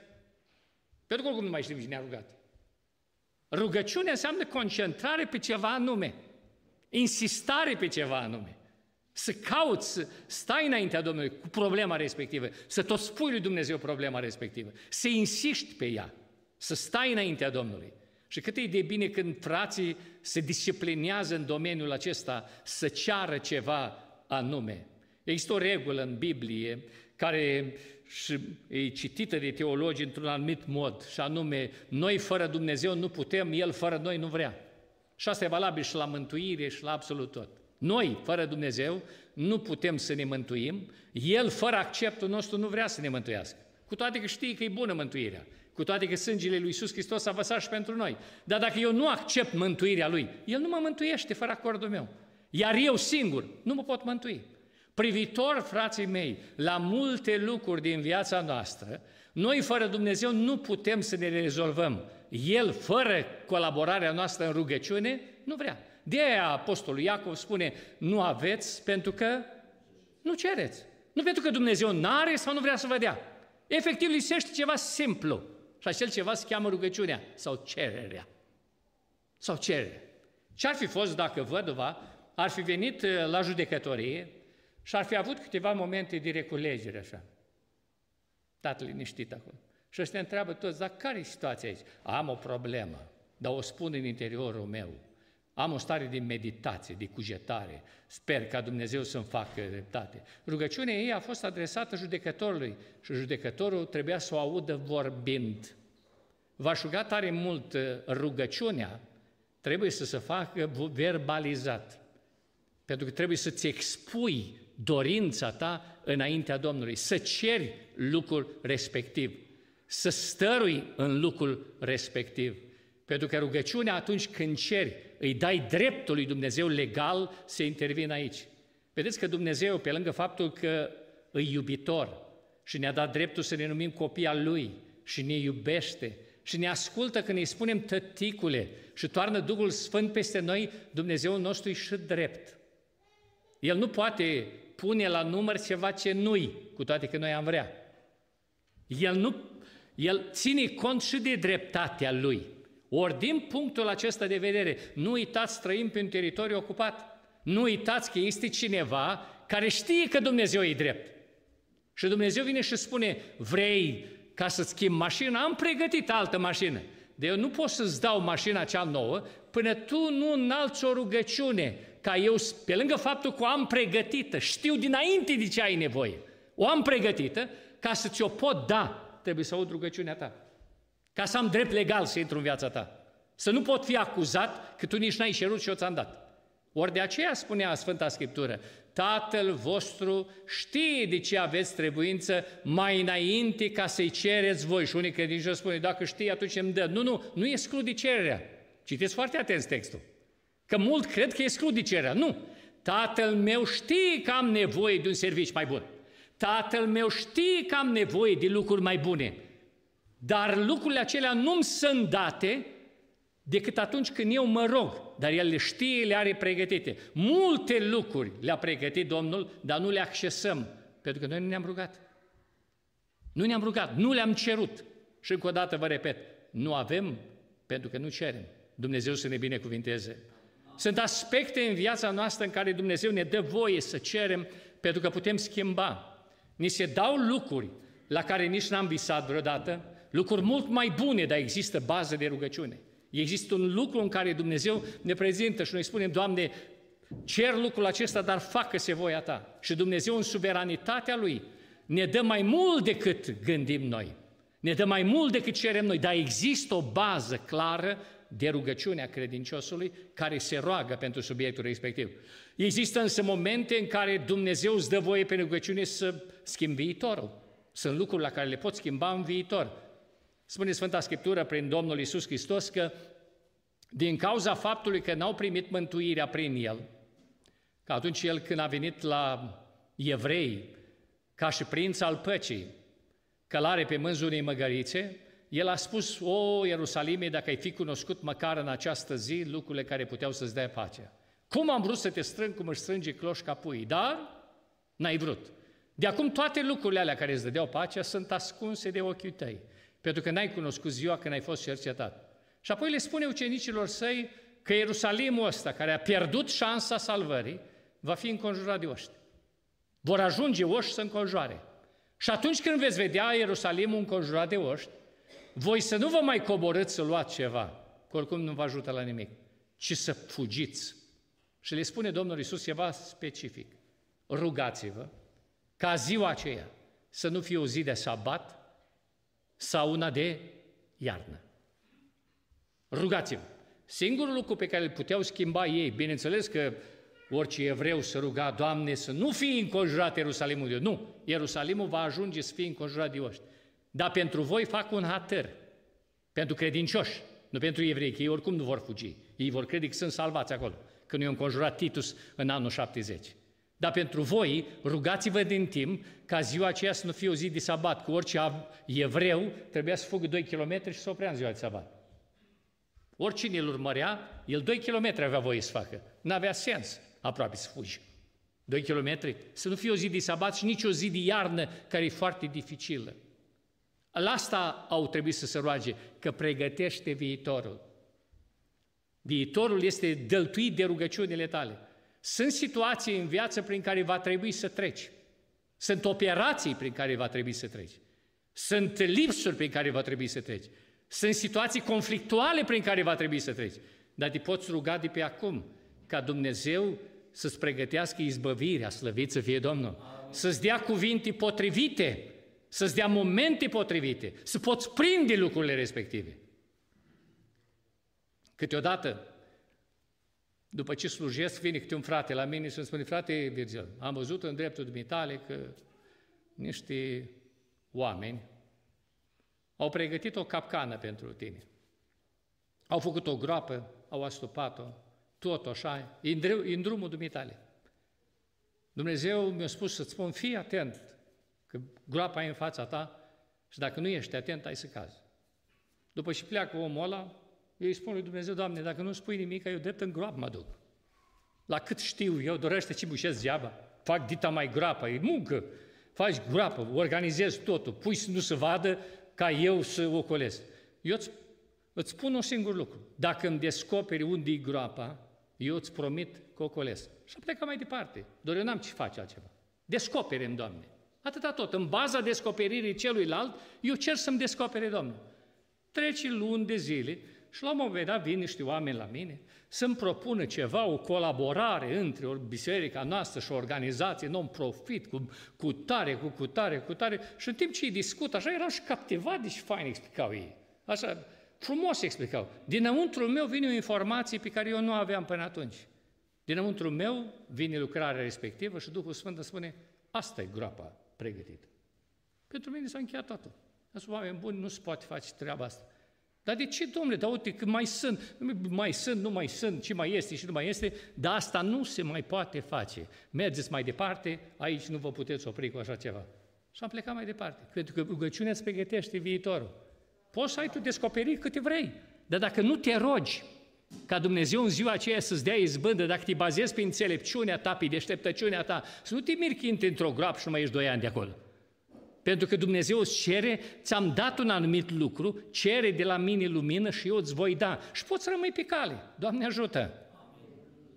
[SPEAKER 1] Pentru că oricum nu mai știm cine a rugat. Rugăciunea înseamnă concentrare pe ceva anume, insistare pe ceva anume. Să cauți, să stai înaintea Domnului cu problema respectivă, să tot spui lui Dumnezeu problema respectivă, să insiști pe ea, să stai înaintea Domnului. Și cât e de bine când frații se disciplinează în domeniul acesta să ceară ceva anume. Există o regulă în Biblie care și e citită de teologi într-un anumit mod, și anume, noi fără Dumnezeu nu putem, El fără noi nu vrea. Și asta e valabil și la mântuire și la absolut tot. Noi, fără Dumnezeu, nu putem să ne mântuim, El, fără acceptul nostru, nu vrea să ne mântuiască. Cu toate că știe că e bună mântuirea, cu toate că sângele lui Iisus Hristos a văsat și pentru noi. Dar dacă eu nu accept mântuirea Lui, El nu mă mântuiește fără acordul meu. Iar eu singur nu mă pot mântui. Privitor, frații mei, la multe lucruri din viața noastră, noi fără Dumnezeu nu putem să ne rezolvăm. El, fără colaborarea noastră în rugăciune, nu vrea. De aia Apostolul Iacov spune, nu aveți pentru că nu cereți. Nu pentru că Dumnezeu nu are sau nu vrea să vă dea. Efectiv, lisește ceva simplu. Și acel ceva se cheamă rugăciunea sau cererea. Sau cererea. Ce ar fi fost dacă văduva ar fi venit uh, la judecătorie și ar fi avut câteva momente de reculegere așa. Tatăl liniștit acolo. Și ăștia întreabă toți, dar care e situația aici? Am o problemă, dar o spun în interiorul meu. Am o stare de meditație, de cugetare. Sper ca Dumnezeu să-mi facă dreptate. Rugăciunea ei a fost adresată judecătorului și judecătorul trebuia să o audă vorbind. V-aș ruga tare mult, uh, rugăciunea trebuie să se facă verbalizat. Pentru că trebuie să-ți expui dorința ta înaintea Domnului, să ceri lucrul respectiv, să stărui în lucrul respectiv. Pentru că rugăciunea atunci când ceri, îi dai dreptul lui Dumnezeu legal să intervină aici. Vedeți că Dumnezeu, pe lângă faptul că îi iubitor și ne-a dat dreptul să ne numim copii al Lui și ne iubește și ne ascultă când îi spunem tăticule și toarnă Duhul Sfânt peste noi, Dumnezeu nostru e și drept. El nu poate pune la număr ceva ce nu-i, cu toate că noi am vrea. El, nu, el ține cont și de dreptatea lui. Ori din punctul acesta de vedere, nu uitați, trăim pe un teritoriu ocupat. Nu uitați că este cineva care știe că Dumnezeu e drept. Și Dumnezeu vine și spune, vrei ca să schimb mașina? Am pregătit altă mașină. De eu nu pot să-ți dau mașina cea nouă până tu nu înalți o rugăciune ca eu, pe lângă faptul că o am pregătită, știu dinainte de ce ai nevoie, o am pregătită, ca să ți-o pot da, trebuie să aud rugăciunea ta. Ca să am drept legal să intru în viața ta. Să nu pot fi acuzat că tu nici n-ai cerut și eu ți-am dat. Ori de aceea spunea Sfânta Scriptură, Tatăl vostru știe de ce aveți trebuință mai înainte ca să-i cereți voi. Și unii credincioși spune, dacă știe, atunci îmi dă. Nu, nu, nu exclude cererea. Citeți foarte atent textul. Că mult cred că exclude cererea. Nu! Tatăl meu știe că am nevoie de un serviciu mai bun. Tatăl meu știe că am nevoie de lucruri mai bune. Dar lucrurile acelea nu-mi sunt date decât atunci când eu mă rog. Dar El le știe, le are pregătite. Multe lucruri le-a pregătit Domnul, dar nu le accesăm, pentru că noi nu ne-am rugat. Nu ne-am rugat, nu le-am cerut. Și încă o dată vă repet, nu avem pentru că nu cerem. Dumnezeu să ne binecuvinteze. Sunt aspecte în viața noastră în care Dumnezeu ne dă voie să cerem pentru că putem schimba. Ni se dau lucruri la care nici n-am visat vreodată, lucruri mult mai bune, dar există bază de rugăciune. Există un lucru în care Dumnezeu ne prezintă și noi spunem, Doamne, cer lucrul acesta, dar facă-se voia Ta. Și Dumnezeu în suveranitatea Lui ne dă mai mult decât gândim noi. Ne dă mai mult decât cerem noi, dar există o bază clară de rugăciune a credinciosului care se roagă pentru subiectul respectiv. Există însă momente în care Dumnezeu îți dă voie pe rugăciune să schimbi viitorul. Sunt lucruri la care le poți schimba în viitor. Spune Sfânta Scriptură prin Domnul Isus Hristos că din cauza faptului că n-au primit mântuirea prin El, că atunci El când a venit la evrei, ca și prinț al păcii, călare pe mânzul unei măgărițe, el a spus, o, Ierusalime, dacă ai fi cunoscut măcar în această zi lucrurile care puteau să-ți dea pacea. Cum am vrut să te strâng cum își strânge cloșca pui, dar n-ai vrut. De acum toate lucrurile alea care îți dădeau pacea sunt ascunse de ochii tăi, pentru că n-ai cunoscut ziua când ai fost cercetat. Și apoi le spune ucenicilor săi că Ierusalimul ăsta, care a pierdut șansa salvării, va fi înconjurat de oști. Vor ajunge oști să înconjoare. Și atunci când veți vedea Ierusalimul înconjurat de oști, voi să nu vă mai coborâți să luați ceva, că oricum nu vă ajută la nimic, ci să fugiți. Și le spune Domnul Isus ceva specific. rugați-vă ca ziua aceea să nu fie o zi de sabat sau una de iarnă. Rugați-vă. Singurul lucru pe care îl puteau schimba ei, bineînțeles că orice evreu să ruga, Doamne, să nu fie înconjurat Ierusalimul de oști. Nu, Ierusalimul va ajunge să fie înconjurat de oști. Dar pentru voi fac un hatăr, pentru credincioși, nu pentru evrei, că ei oricum nu vor fugi. Ei vor crede că sunt salvați acolo, că nu i-a înconjurat Titus în anul 70. Dar pentru voi, rugați-vă din timp ca ziua aceea să nu fie o zi de sabat, cu orice evreu trebuia să fugă 2 km și să oprea în ziua de sabat. Oricine îl urmărea, el 2 km avea voie să facă. N-avea sens aproape să fugi. 2 km, să nu fie o zi de sabat și nici o zi de iarnă care e foarte dificilă. La asta au trebuit să se roage, că pregătește viitorul. Viitorul este dăltuit de rugăciunile tale. Sunt situații în viață prin care va trebui să treci. Sunt operații prin care va trebui să treci. Sunt lipsuri prin care va trebui să treci. Sunt situații conflictuale prin care va trebui să treci. Dar te poți ruga de pe acum ca Dumnezeu să-ți pregătească izbăvirea, slăvit să fie Domnul, să-ți dea cuvinte potrivite, să-ți dea momente potrivite, să poți prinde lucrurile respective. Câteodată, după ce slujesc, vine câte un frate la mine și îmi spune, frate Virgil, am văzut în dreptul dumitale că niște oameni au pregătit o capcană pentru tine. Au făcut o groapă, au astupat-o, tot așa, e în drumul dumitale. Dumnezeu mi-a spus să-ți spun, fii atent, că groapa e în fața ta și dacă nu ești atent, ai să cazi. După ce pleacă omul ăla, eu îi spun lui Dumnezeu, Doamne, dacă nu spui nimic, eu drept în groapă mă duc. La cât știu eu, dorește ce bușesc geaba, fac dita mai groapă, e muncă, faci groapă, organizezi totul, pui să nu se vadă ca eu să ocolesc. Eu îți, îți spun un singur lucru. Dacă îmi descoperi unde e groapa, eu îți promit că ocolesc. Și am plecat mai departe. Doar eu n-am ce face altceva. Descopere-mi, Doamne. Atâta tot. În baza descoperirii celuilalt, eu cer să-mi descopere Domnul. Trece luni de zile și la un moment dat vin niște oameni la mine să-mi propună ceva, o colaborare între o biserica noastră și o organizație non-profit, cu, cu tare, cu cu tare, cu tare. Și în timp ce îi discut, așa erau și captivat de și fain explicau ei. Așa, frumos explicau. Dinăuntru meu vine o informație pe care eu nu aveam până atunci. Dinăuntru meu vine lucrarea respectivă și Duhul Sfânt îmi spune, asta e groapa pregătită. Pentru mine s-a încheiat totul. Sunt oameni buni, nu se poate face treaba asta. Dar de ce, domnule, dar uite că mai sunt, mai sunt, nu mai sunt, ce mai este și nu mai este, dar asta nu se mai poate face. Mergeți mai departe, aici nu vă puteți opri cu așa ceva. Și am plecat mai departe, pentru că rugăciunea îți pregătește viitorul. Poți să ai tu descoperiri câte vrei, dar dacă nu te rogi ca Dumnezeu în ziua aceea să-ți dea izbândă, dacă te bazezi pe înțelepciunea ta, pe deșteptăciunea ta, să nu te miri într-o groapă și nu mai ești doi ani de acolo. Pentru că Dumnezeu îți cere, ți-am dat un anumit lucru, cere de la mine lumină și eu îți voi da. Și poți rămâi pe cale. Doamne ajută!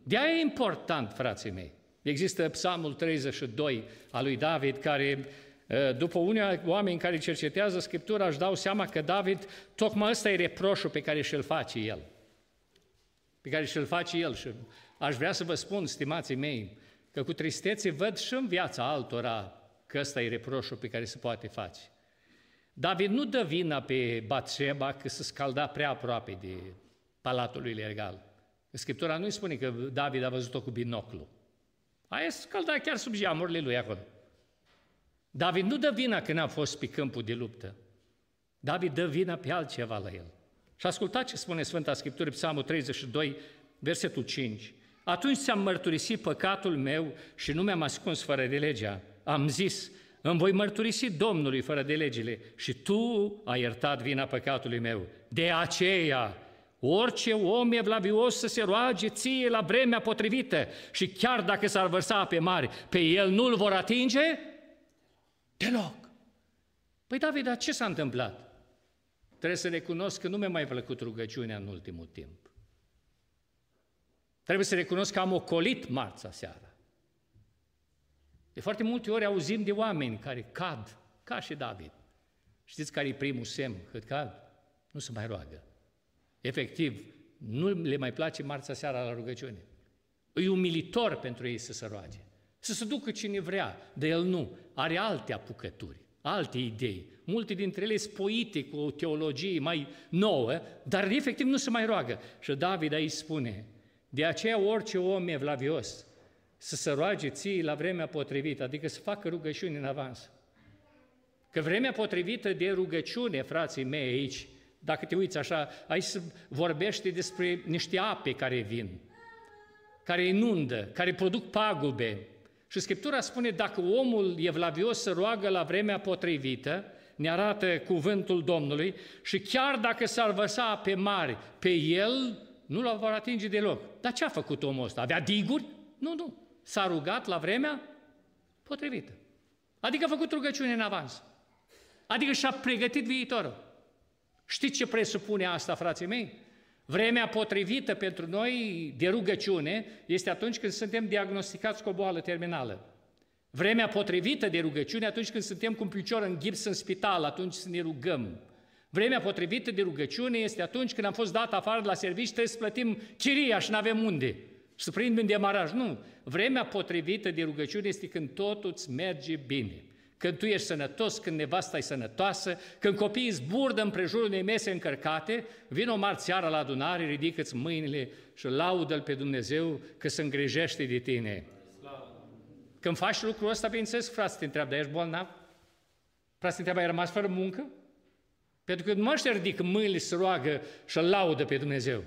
[SPEAKER 1] de e important, frații mei. Există psalmul 32 al lui David, care ă, după unii oameni care cercetează Scriptura, își dau seama că David, tocmai ăsta e reproșul pe care și-l face el. Pe care și-l face el. Și aș vrea să vă spun, stimații mei, că cu tristețe văd și în viața altora că ăsta e reproșul pe care se poate face. David nu dă vina pe Batseba că se scalda prea aproape de palatul lui legal. Scriptura nu îi spune că David a văzut-o cu binoclu. Aia se scalda chiar sub geamurile lui acolo. David nu dă vina că n-a fost pe câmpul de luptă. David dă vina pe altceva la el. Și ascultați ce spune Sfânta Scriptură, Psalmul 32, versetul 5. Atunci ți-am mărturisit păcatul meu și nu mi-am ascuns fără de legea am zis, îmi voi mărturisi Domnului fără de legile și Tu ai iertat vina păcatului meu. De aceea, orice om evlavios să se roage ție la vremea potrivită și chiar dacă s-ar vărsa pe mari, pe el nu-l vor atinge deloc. Păi David, dar ce s-a întâmplat? Trebuie să recunosc că nu mi-a mai plăcut rugăciunea în ultimul timp. Trebuie să recunosc că am ocolit marța seara. De foarte multe ori auzim de oameni care cad, ca și David. Știți care e primul semn cât cad? Nu se mai roagă. Efectiv, nu le mai place marța seara la rugăciune. E umilitor pentru ei să se roage. Să se ducă cine vrea, de el nu. Are alte apucături, alte idei. Multe dintre ele spoite cu o teologie mai nouă, dar efectiv nu se mai roagă. Și David aici spune, de aceea orice om evlavios să se roage ție la vremea potrivită, adică să facă rugăciuni în avans. Că vremea potrivită de rugăciune, frații mei, aici, dacă te uiți așa, aici se vorbește despre niște ape care vin, care inundă, care produc pagube. Și Scriptura spune, dacă omul evlavios să roagă la vremea potrivită, ne arată cuvântul Domnului, și chiar dacă s-ar văsa pe mari pe el, nu l vor atinge deloc. Dar ce a făcut omul ăsta? Avea diguri? Nu, nu. S-a rugat la vremea potrivită. Adică a făcut rugăciune în avans. Adică și-a pregătit viitorul. Știți ce presupune asta, frații mei? Vremea potrivită pentru noi de rugăciune este atunci când suntem diagnosticați cu o boală terminală. Vremea potrivită de rugăciune atunci când suntem cu un picior în gips în spital, atunci să ne rugăm. Vremea potrivită de rugăciune este atunci când am fost dat afară de la serviciu, trebuie să plătim chiria și nu avem unde. Să prindem demaraj. Nu. Vremea potrivită de rugăciune este când totul îți merge bine când tu ești sănătos, când nevasta e sănătoasă, când copiii zburdă împrejurul unei mese încărcate, vin o marțiară la adunare, ridică-ți mâinile și laudă-L pe Dumnezeu că se îngrijește de tine. Când faci lucrul ăsta, bineînțeles, frate, te întreabă, dar ești bolnav? Frate, te întreabă, ai rămas fără muncă? Pentru că nu mă ridică mâinile să roagă și laudă pe Dumnezeu.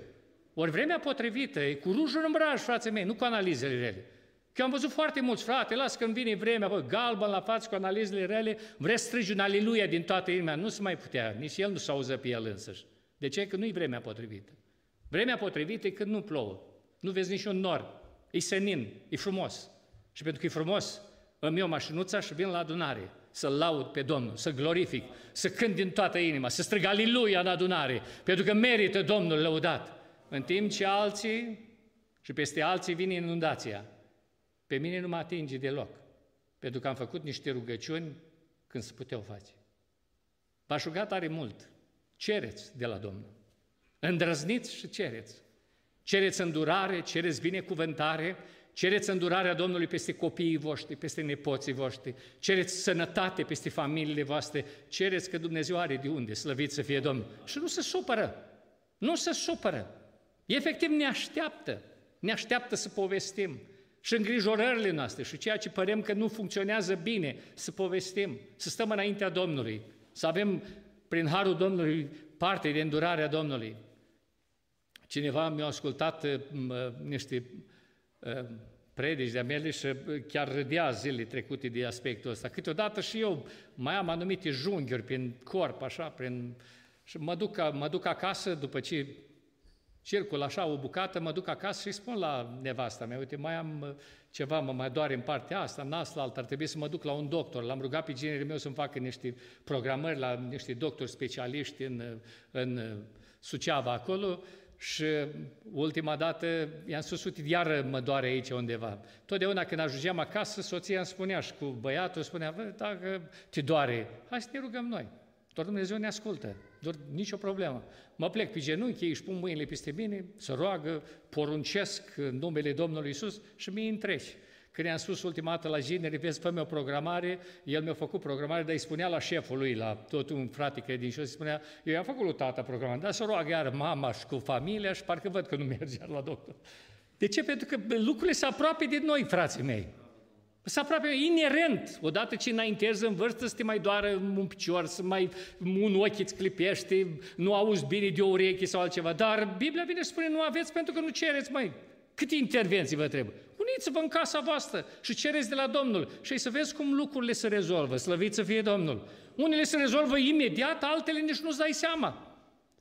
[SPEAKER 1] Ori vremea potrivită, e cu rujul în braj, frații mei, nu cu analizele rele. Că am văzut foarte mulți, frate, las când vine vremea, bă, galben la față cu analizele rele, vreți să strigi un aleluia din toată inima, nu se mai putea, nici el nu s-a auză pe el însăși. De ce? Că nu-i vremea potrivită. Vremea potrivită e când nu plouă, nu vezi niciun nor, e senin, e frumos. Și pentru că e frumos, îmi iau mașinuța și vin la adunare să-L laud pe Domnul, să glorific, să cânt din toată inima, să strig aleluia în adunare, pentru că merită Domnul lăudat. În timp ce alții și peste alții vine inundația, pe mine nu mă atinge deloc, pentru că am făcut niște rugăciuni când se puteau face. V-aș ruga tare mult, cereți de la Domnul. Îndrăzniți și cereți. Cereți îndurare, cereți binecuvântare, cereți îndurarea Domnului peste copiii voștri, peste nepoții voștri, cereți sănătate peste familiile voastre, cereți că Dumnezeu are de unde, slăvit să fie Domnul. Și nu se supără, nu se supără. Efectiv ne așteaptă, ne așteaptă să povestim și îngrijorările noastre și ceea ce părem că nu funcționează bine, să povestim, să stăm înaintea Domnului, să avem prin harul Domnului parte de îndurarea Domnului. Cineva mi-a ascultat uh, niște uh, predici de-a mele și chiar râdea zilele trecute de aspectul ăsta. Câteodată și eu mai am anumite junghiuri prin corp, așa, prin... și mă duc, mă duc acasă după ce circul așa o bucată, mă duc acasă și spun la nevasta mea, uite, mai am uh, ceva, mă mai doare în partea asta, în asta, altă, ar trebui să mă duc la un doctor. L-am rugat pe ginerii meu să-mi facă niște programări la niște doctori specialiști în, uh, în uh, Suceava acolo și ultima dată i-am spus, uite, iară mă doare aici undeva. Totdeauna când ajungeam acasă, soția îmi spunea și cu băiatul, spunea, dacă te doare, hai să ne rugăm noi. Doar Dumnezeu ne ascultă, doar nicio problemă. Mă plec pe genunchi, ei își pun mâinile peste mine, să roagă, poruncesc în numele Domnului Isus și mi întreci. Când i-am spus ultima dată la Gineri, vezi, fă o programare, el mi-a făcut programare, dar îi spunea la șeful lui, la tot un frate credincios, îi spunea, eu i-am făcut lui tata programare, dar să roagă iar mama și cu familia și parcă văd că nu merge la doctor. De ce? Pentru că lucrurile se aproape de noi, frații mei. Să aproape inerent, odată ce înaintezi în vârstă, să te mai doară un picior, să mai un ochi îți clipește, nu auzi bine de o ureche sau altceva. Dar Biblia vine și spune, nu aveți pentru că nu cereți, mai. Câte intervenții vă trebuie? Uniți-vă în casa voastră și cereți de la Domnul și să vezi cum lucrurile se rezolvă, slăviți să fie Domnul. Unele se rezolvă imediat, altele nici nu-ți dai seama.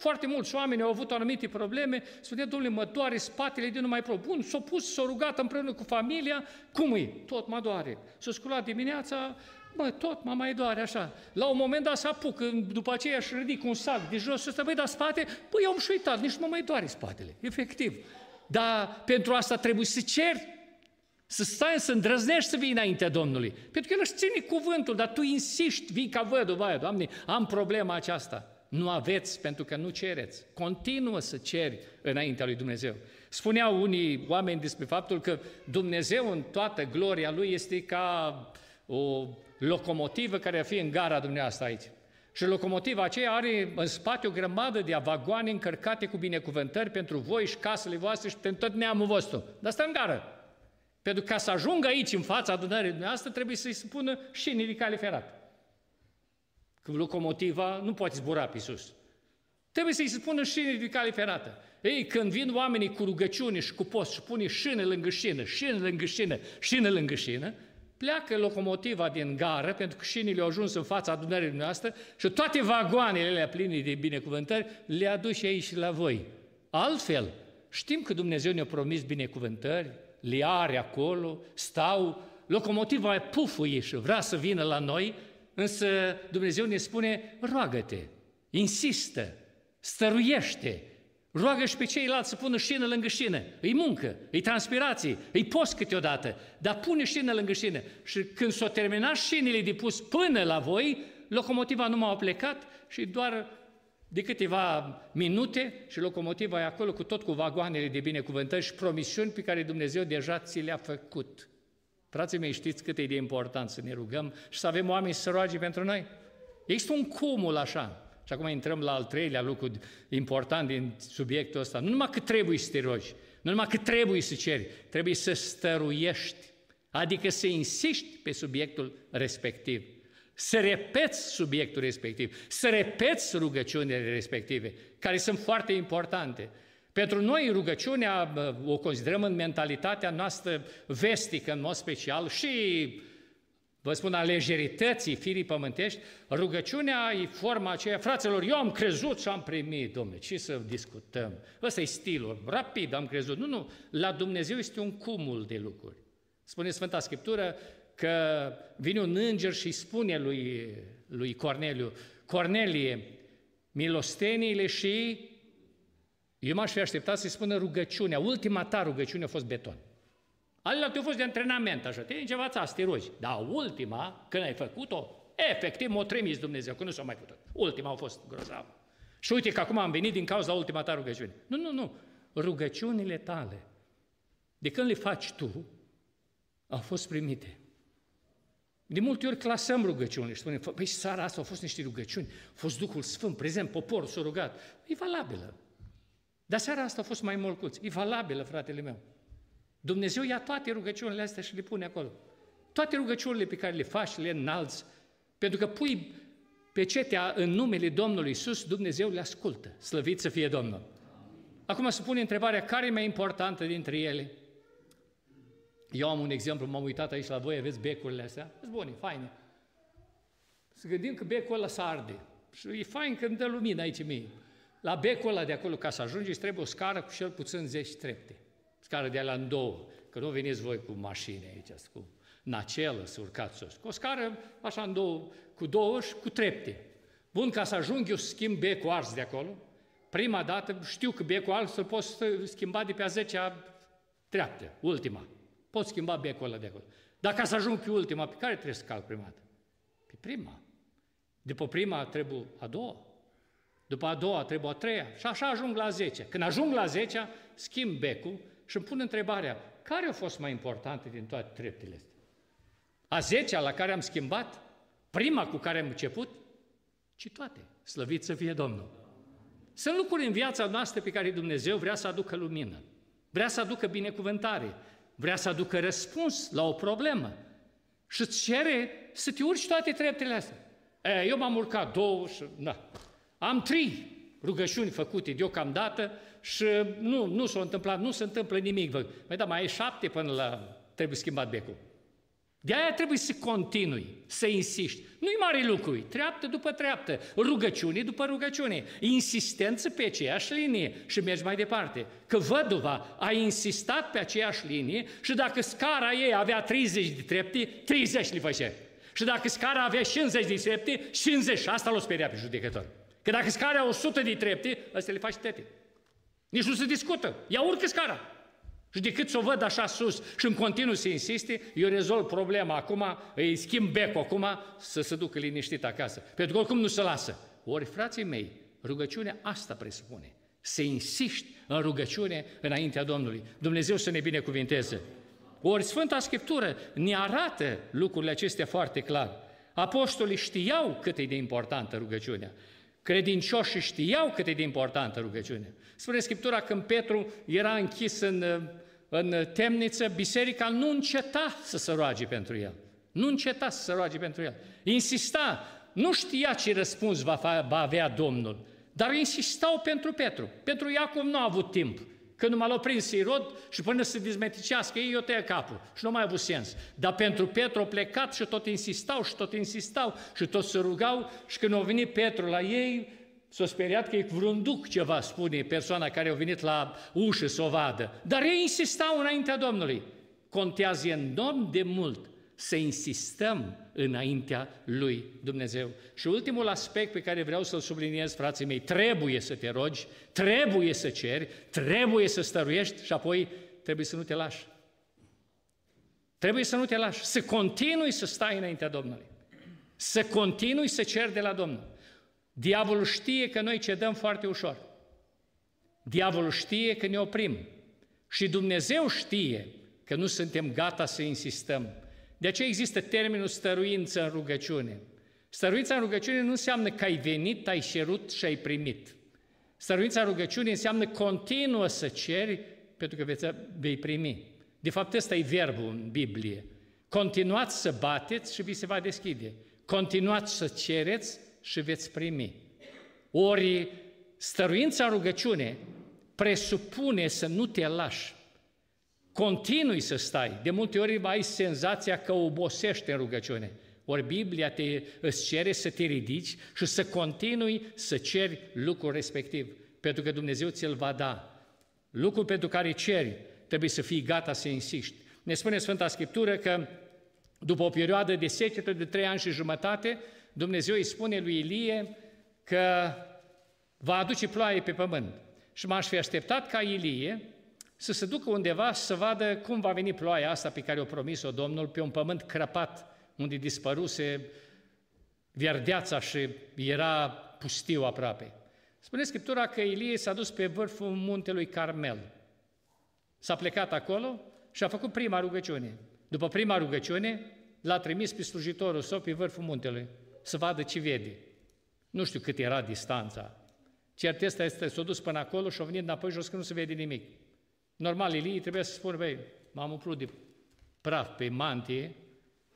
[SPEAKER 1] Foarte mulți oameni au avut anumite probleme, spunea, domnule, mă doare spatele de nu mai pot. Bun, s-a pus, s-a rugat împreună cu familia, cum e? Tot mă doare. S-a sculat dimineața, bă, tot mă mai doare așa. La un moment dat se apucă, după aceea își ridic un sac de jos și ăsta, băi, dar spate, păi, eu am și uitat, nici nu mă mai doare spatele, efectiv. Dar pentru asta trebuie să ceri, să stai, să îndrăznești să vii înaintea Domnului. Pentru că El își ține cuvântul, dar tu insiști, vii ca văduvă, Doamne, am problema aceasta. Nu aveți pentru că nu cereți. Continuă să ceri înaintea lui Dumnezeu. Spuneau unii oameni despre faptul că Dumnezeu în toată gloria Lui este ca o locomotivă care ar fi în gara dumneavoastră aici. Și locomotiva aceea are în spate o grămadă de vagoane încărcate cu binecuvântări pentru voi și casele voastre și pentru tot neamul vostru. Dar stă în gară. Pentru ca să ajungă aici, în fața adunării dumneavoastră, trebuie să-i spună și în cale ferată. Că locomotiva nu poate zbura pe sus. Trebuie să-i spună șine de cale ferată. Ei, când vin oamenii cu rugăciune și cu post și pune șină lângă șină, șină lângă șină, șină lângă șină, pleacă locomotiva din gară, pentru că șinile au ajuns în fața adunării noastre și toate vagoanele alea pline de binecuvântări le aduce aici la voi. Altfel, știm că Dumnezeu ne-a promis binecuvântări, le are acolo, stau, locomotiva pufuie și vrea să vină la noi, însă Dumnezeu ne spune, roagă-te, insistă, stăruiește, roagă și pe ceilalți să pună șină lângă șină. Îi muncă, îi transpirație, îi post câteodată, dar pune șină lângă șină. Și când s-au terminat șinile de pus până la voi, locomotiva nu m-a plecat și doar de câteva minute și locomotiva e acolo cu tot cu vagoanele de binecuvântări și promisiuni pe care Dumnezeu deja ți le-a făcut. Frații mei, știți cât e de important să ne rugăm și să avem oameni să roage pentru noi? Există un cumul așa. Și acum intrăm la al treilea lucru important din subiectul ăsta. Nu numai că trebuie să te rogi, nu numai că trebuie să ceri, trebuie să stăruiești, adică să insiști pe subiectul respectiv, să repeți subiectul respectiv, să repeți rugăciunile respective, care sunt foarte importante. Pentru noi rugăciunea o considerăm în mentalitatea noastră vestică, în mod special, și vă spun, a lejerității firii pământești, rugăciunea e forma aceea, fraților, eu am crezut și am primit, domne, ce să discutăm? Ăsta e stilul, rapid am crezut. Nu, nu, la Dumnezeu este un cumul de lucruri. Spune Sfânta Scriptură că vine un înger și spune lui, lui Corneliu, Cornelie, milosteniile și eu m-aș fi așteptat să-i spună rugăciunea, ultima ta rugăciune a fost beton. Alelalte au fost de antrenament, așa, te încevața să te rogi. Dar ultima, când ai făcut-o, efectiv m-a trimis Dumnezeu, că nu s-a mai putut. Ultima a fost grozavă. Și uite că acum am venit din cauza ultima ta rugăciune. Nu, nu, nu. Rugăciunile tale, de când le faci tu, au fost primite. De multe ori clasăm rugăciunile și spunem, păi seara asta au fost niște rugăciuni, a fost Duhul Sfânt prezent, poporul s-a rugat. E valabilă. Dar seara asta a fost mai mulcuț. E valabilă, fratele meu. Dumnezeu ia toate rugăciunile astea și le pune acolo. Toate rugăciunile pe care le faci, le înalți, pentru că pui pecetea în numele Domnului Iisus, Dumnezeu le ascultă. Slăvit să fie Domnul. Acum se pune întrebarea, care e mai importantă dintre ele? Eu am un exemplu, m-am uitat aici la voi, aveți becurile astea? Sunt bune, faine. Să gândim că becul ăla s arde. Și e fain când dă lumină aici mie. La becul ăla de acolo, ca să ajungeți, trebuie o scară cu cel puțin 10 trepte scară de alea în două, că nu veniți voi cu mașini aici, cu nacelă să urcați sus. Cu o scară așa în două, cu două și cu trepte. Bun, ca să ajung eu să schimb becul ars de acolo, prima dată știu că becul ars să pot schimba de pe a zecea treaptă, ultima. Pot schimba becul ăla de acolo. Dar ca să ajung pe ultima, pe care trebuie să calc prima dată? Pe prima. După prima trebuie a doua. După a doua trebuie a treia. Și așa ajung la zece. Când ajung la zecea, schimb becul și îmi pun întrebarea, care au fost mai importante din toate treptele astea? A zecea la care am schimbat? Prima cu care am început? Ci toate. Slăvit să fie Domnul. Sunt lucruri în viața noastră pe care Dumnezeu vrea să aducă lumină, vrea să aducă binecuvântare, vrea să aducă răspuns la o problemă și îți cere să te urci toate treptele astea. E, eu m-am urcat două și... Da. Am trei rugăciuni făcute deocamdată și nu, nu s-a întâmplat, nu se întâmplă nimic. Păi da, mai e șapte până la trebuie schimbat becul. De aia trebuie să continui, să insiști. Nu-i mare lucru, treaptă după treaptă, rugăciune după rugăciune, insistență pe aceeași linie și mergi mai departe. Că văduva a insistat pe aceeași linie și dacă scara ei avea 30 de trepte, 30 le făcea. Și dacă scara avea 50 de trepte, 50. Asta l-o speria pe judecător. Că dacă scara are 100 de trepte, ăsta le faci tete. Nici nu se discută. Ea urcă scara. Și decât să o văd așa sus și în continuu să insiste, eu rezolv problema acum, îi schimb becul acum să se ducă liniștit acasă. Pentru că oricum nu se lasă. Ori, frații mei, Rugăciunea asta presupune. Să insiști în rugăciune înaintea Domnului. Dumnezeu să ne binecuvinteze. Ori Sfânta Scriptură ne arată lucrurile acestea foarte clar. Apostolii știau cât e de importantă rugăciunea. Credincioșii știau cât e de importantă rugăciunea. Spune Scriptura, când Petru era închis în, în temniță, biserica nu înceta să se roage pentru el. Nu înceta să se roage pentru el. Insista, nu știa ce răspuns va, va avea Domnul, dar insistau pentru Petru. Pentru Iacov nu a avut timp. Când m-a prins Irod și până să dezmeticească ei, eu tăia capul. Și nu mai a avut sens. Dar pentru Petru a plecat și tot insistau și tot insistau și tot se rugau și când a venit Petru la ei, s-a speriat că e vreun duc ceva, spune persoana care a venit la ușă să o vadă. Dar ei insistau înaintea Domnului. Contează enorm de mult să insistăm înaintea lui Dumnezeu. Și ultimul aspect pe care vreau să-l subliniez, frații mei, trebuie să te rogi, trebuie să ceri, trebuie să stăruiești și apoi trebuie să nu te lași. Trebuie să nu te lași, să continui să stai înaintea Domnului, să continui să ceri de la Domnul. Diavolul știe că noi cedăm foarte ușor. Diavolul știe că ne oprim. Și Dumnezeu știe că nu suntem gata să insistăm. De aceea există termenul stăruință în rugăciune. Stăruința în rugăciune nu înseamnă că ai venit, ai cerut și ai primit. Stăruința în rugăciune înseamnă continuă să ceri pentru că veți, vei primi. De fapt, ăsta e verbul în Biblie. Continuați să bateți și vi se va deschide. Continuați să cereți și veți primi. Ori stăruința în rugăciune presupune să nu te lași, continui să stai. De multe ori ai senzația că obosești în rugăciune. Ori Biblia te, îți cere să te ridici și să continui să ceri lucrul respectiv, pentru că Dumnezeu ți-l va da. Lucrul pentru care ceri, trebuie să fii gata să insiști. Ne spune Sfânta Scriptură că după o perioadă de secetă de trei ani și jumătate, Dumnezeu îi spune lui Ilie că va aduce ploaie pe pământ. Și m-aș fi așteptat ca Ilie să se ducă undeva să vadă cum va veni ploaia asta pe care o promis-o Domnul pe un pământ crăpat, unde dispăruse verdeața și era pustiu aproape. Spune Scriptura că Ilie s-a dus pe vârful muntelui Carmel. S-a plecat acolo și a făcut prima rugăciune. După prima rugăciune, l-a trimis pe slujitorul său pe vârful muntelui să vadă ce vede. Nu știu cât era distanța. Cert este, este s-a dus până acolo și a venit înapoi jos că nu se vede nimic. Normal, Ilie trebuie să spună, băi, m-am umplut de praf pe mantie,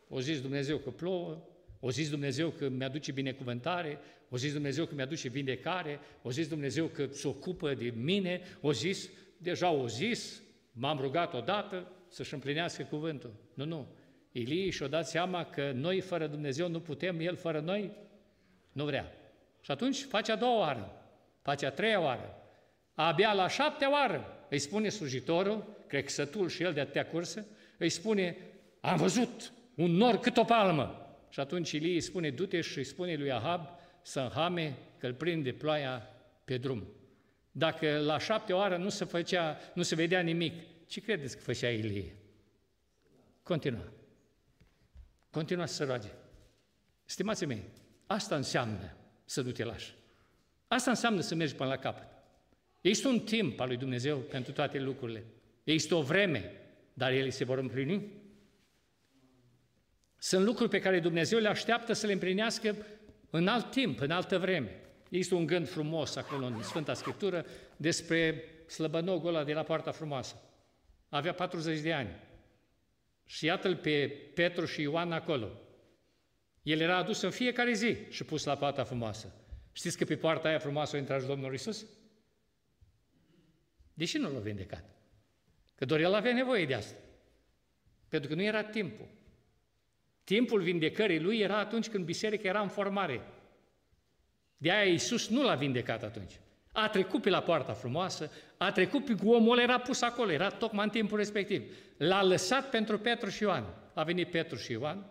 [SPEAKER 1] o zis Dumnezeu că plouă, o zis Dumnezeu că mi-aduce binecuvântare, o zis Dumnezeu că mi-aduce vindecare, o zis Dumnezeu că se ocupă de mine, o zis, deja o zis, m-am rugat odată să-și împlinească cuvântul. Nu, nu. Ilie și-a dat seama că noi fără Dumnezeu nu putem, El fără noi nu vrea. Și atunci face a doua oară, face a treia oară, abia la șaptea oară îi spune slujitorul, cred că sătul și el de atâtea cursă, îi spune, am văzut un nor cât o palmă. Și atunci Ilie îi spune, du-te și îi spune lui Ahab să înhame că îl prinde ploaia pe drum. Dacă la șapte oară nu se, făcea, nu se vedea nimic, ce credeți că făcea Ilie? Continua. Continua să se roage. Stimații mei, asta înseamnă să nu te lași. Asta înseamnă să mergi până la capăt. Există un timp al lui Dumnezeu pentru toate lucrurile. Există o vreme, dar ele se vor împlini. Sunt lucruri pe care Dumnezeu le așteaptă să le împlinească în alt timp, în altă vreme. Există un gând frumos acolo în Sfânta Scriptură despre slăbănogul ăla de la Poarta Frumoasă. Avea 40 de ani. Și iată-l pe Petru și Ioan acolo. El era adus în fiecare zi și pus la Poarta Frumoasă. Știți că pe poarta aia frumoasă a intrat și Domnul Isus? Deși nu l-a vindecat. Că doar el avea nevoie de asta. Pentru că nu era timpul. Timpul vindecării lui era atunci când biserica era în formare. De aia Iisus nu l-a vindecat atunci. A trecut pe la poarta frumoasă, a trecut pe omul era pus acolo, era tocmai în timpul respectiv. L-a lăsat pentru Petru și Ioan. A venit Petru și Ioan,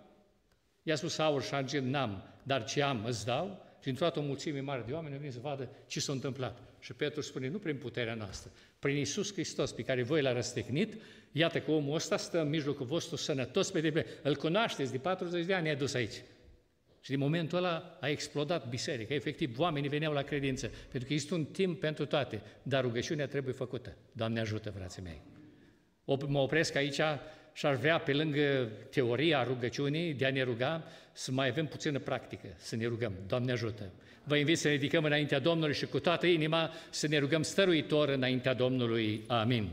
[SPEAKER 1] i-a spus aur și argint n-am, dar ce am îți dau. Și într-o o mulțime mare de oameni vin să vadă ce s-a întâmplat. Și Petru spune, nu prin puterea noastră, prin Iisus Hristos, pe care voi l-a răstignit, iată că omul ăsta stă în mijlocul vostru sănătos pe deplin. Îl cunoașteți, de 40 de ani e dus aici. Și din momentul ăla a explodat biserica. Efectiv, oamenii veneau la credință, pentru că este un timp pentru toate, dar rugăciunea trebuie făcută. Doamne ajută, frații mei! Mă opresc aici și aș vrea, pe lângă teoria rugăciunii, de a ne ruga, să mai avem puțină practică, să ne rugăm. Doamne ajută! Vă invit să ne ridicăm înaintea Domnului și cu toată inima să ne rugăm stăruitor înaintea Domnului. Amin.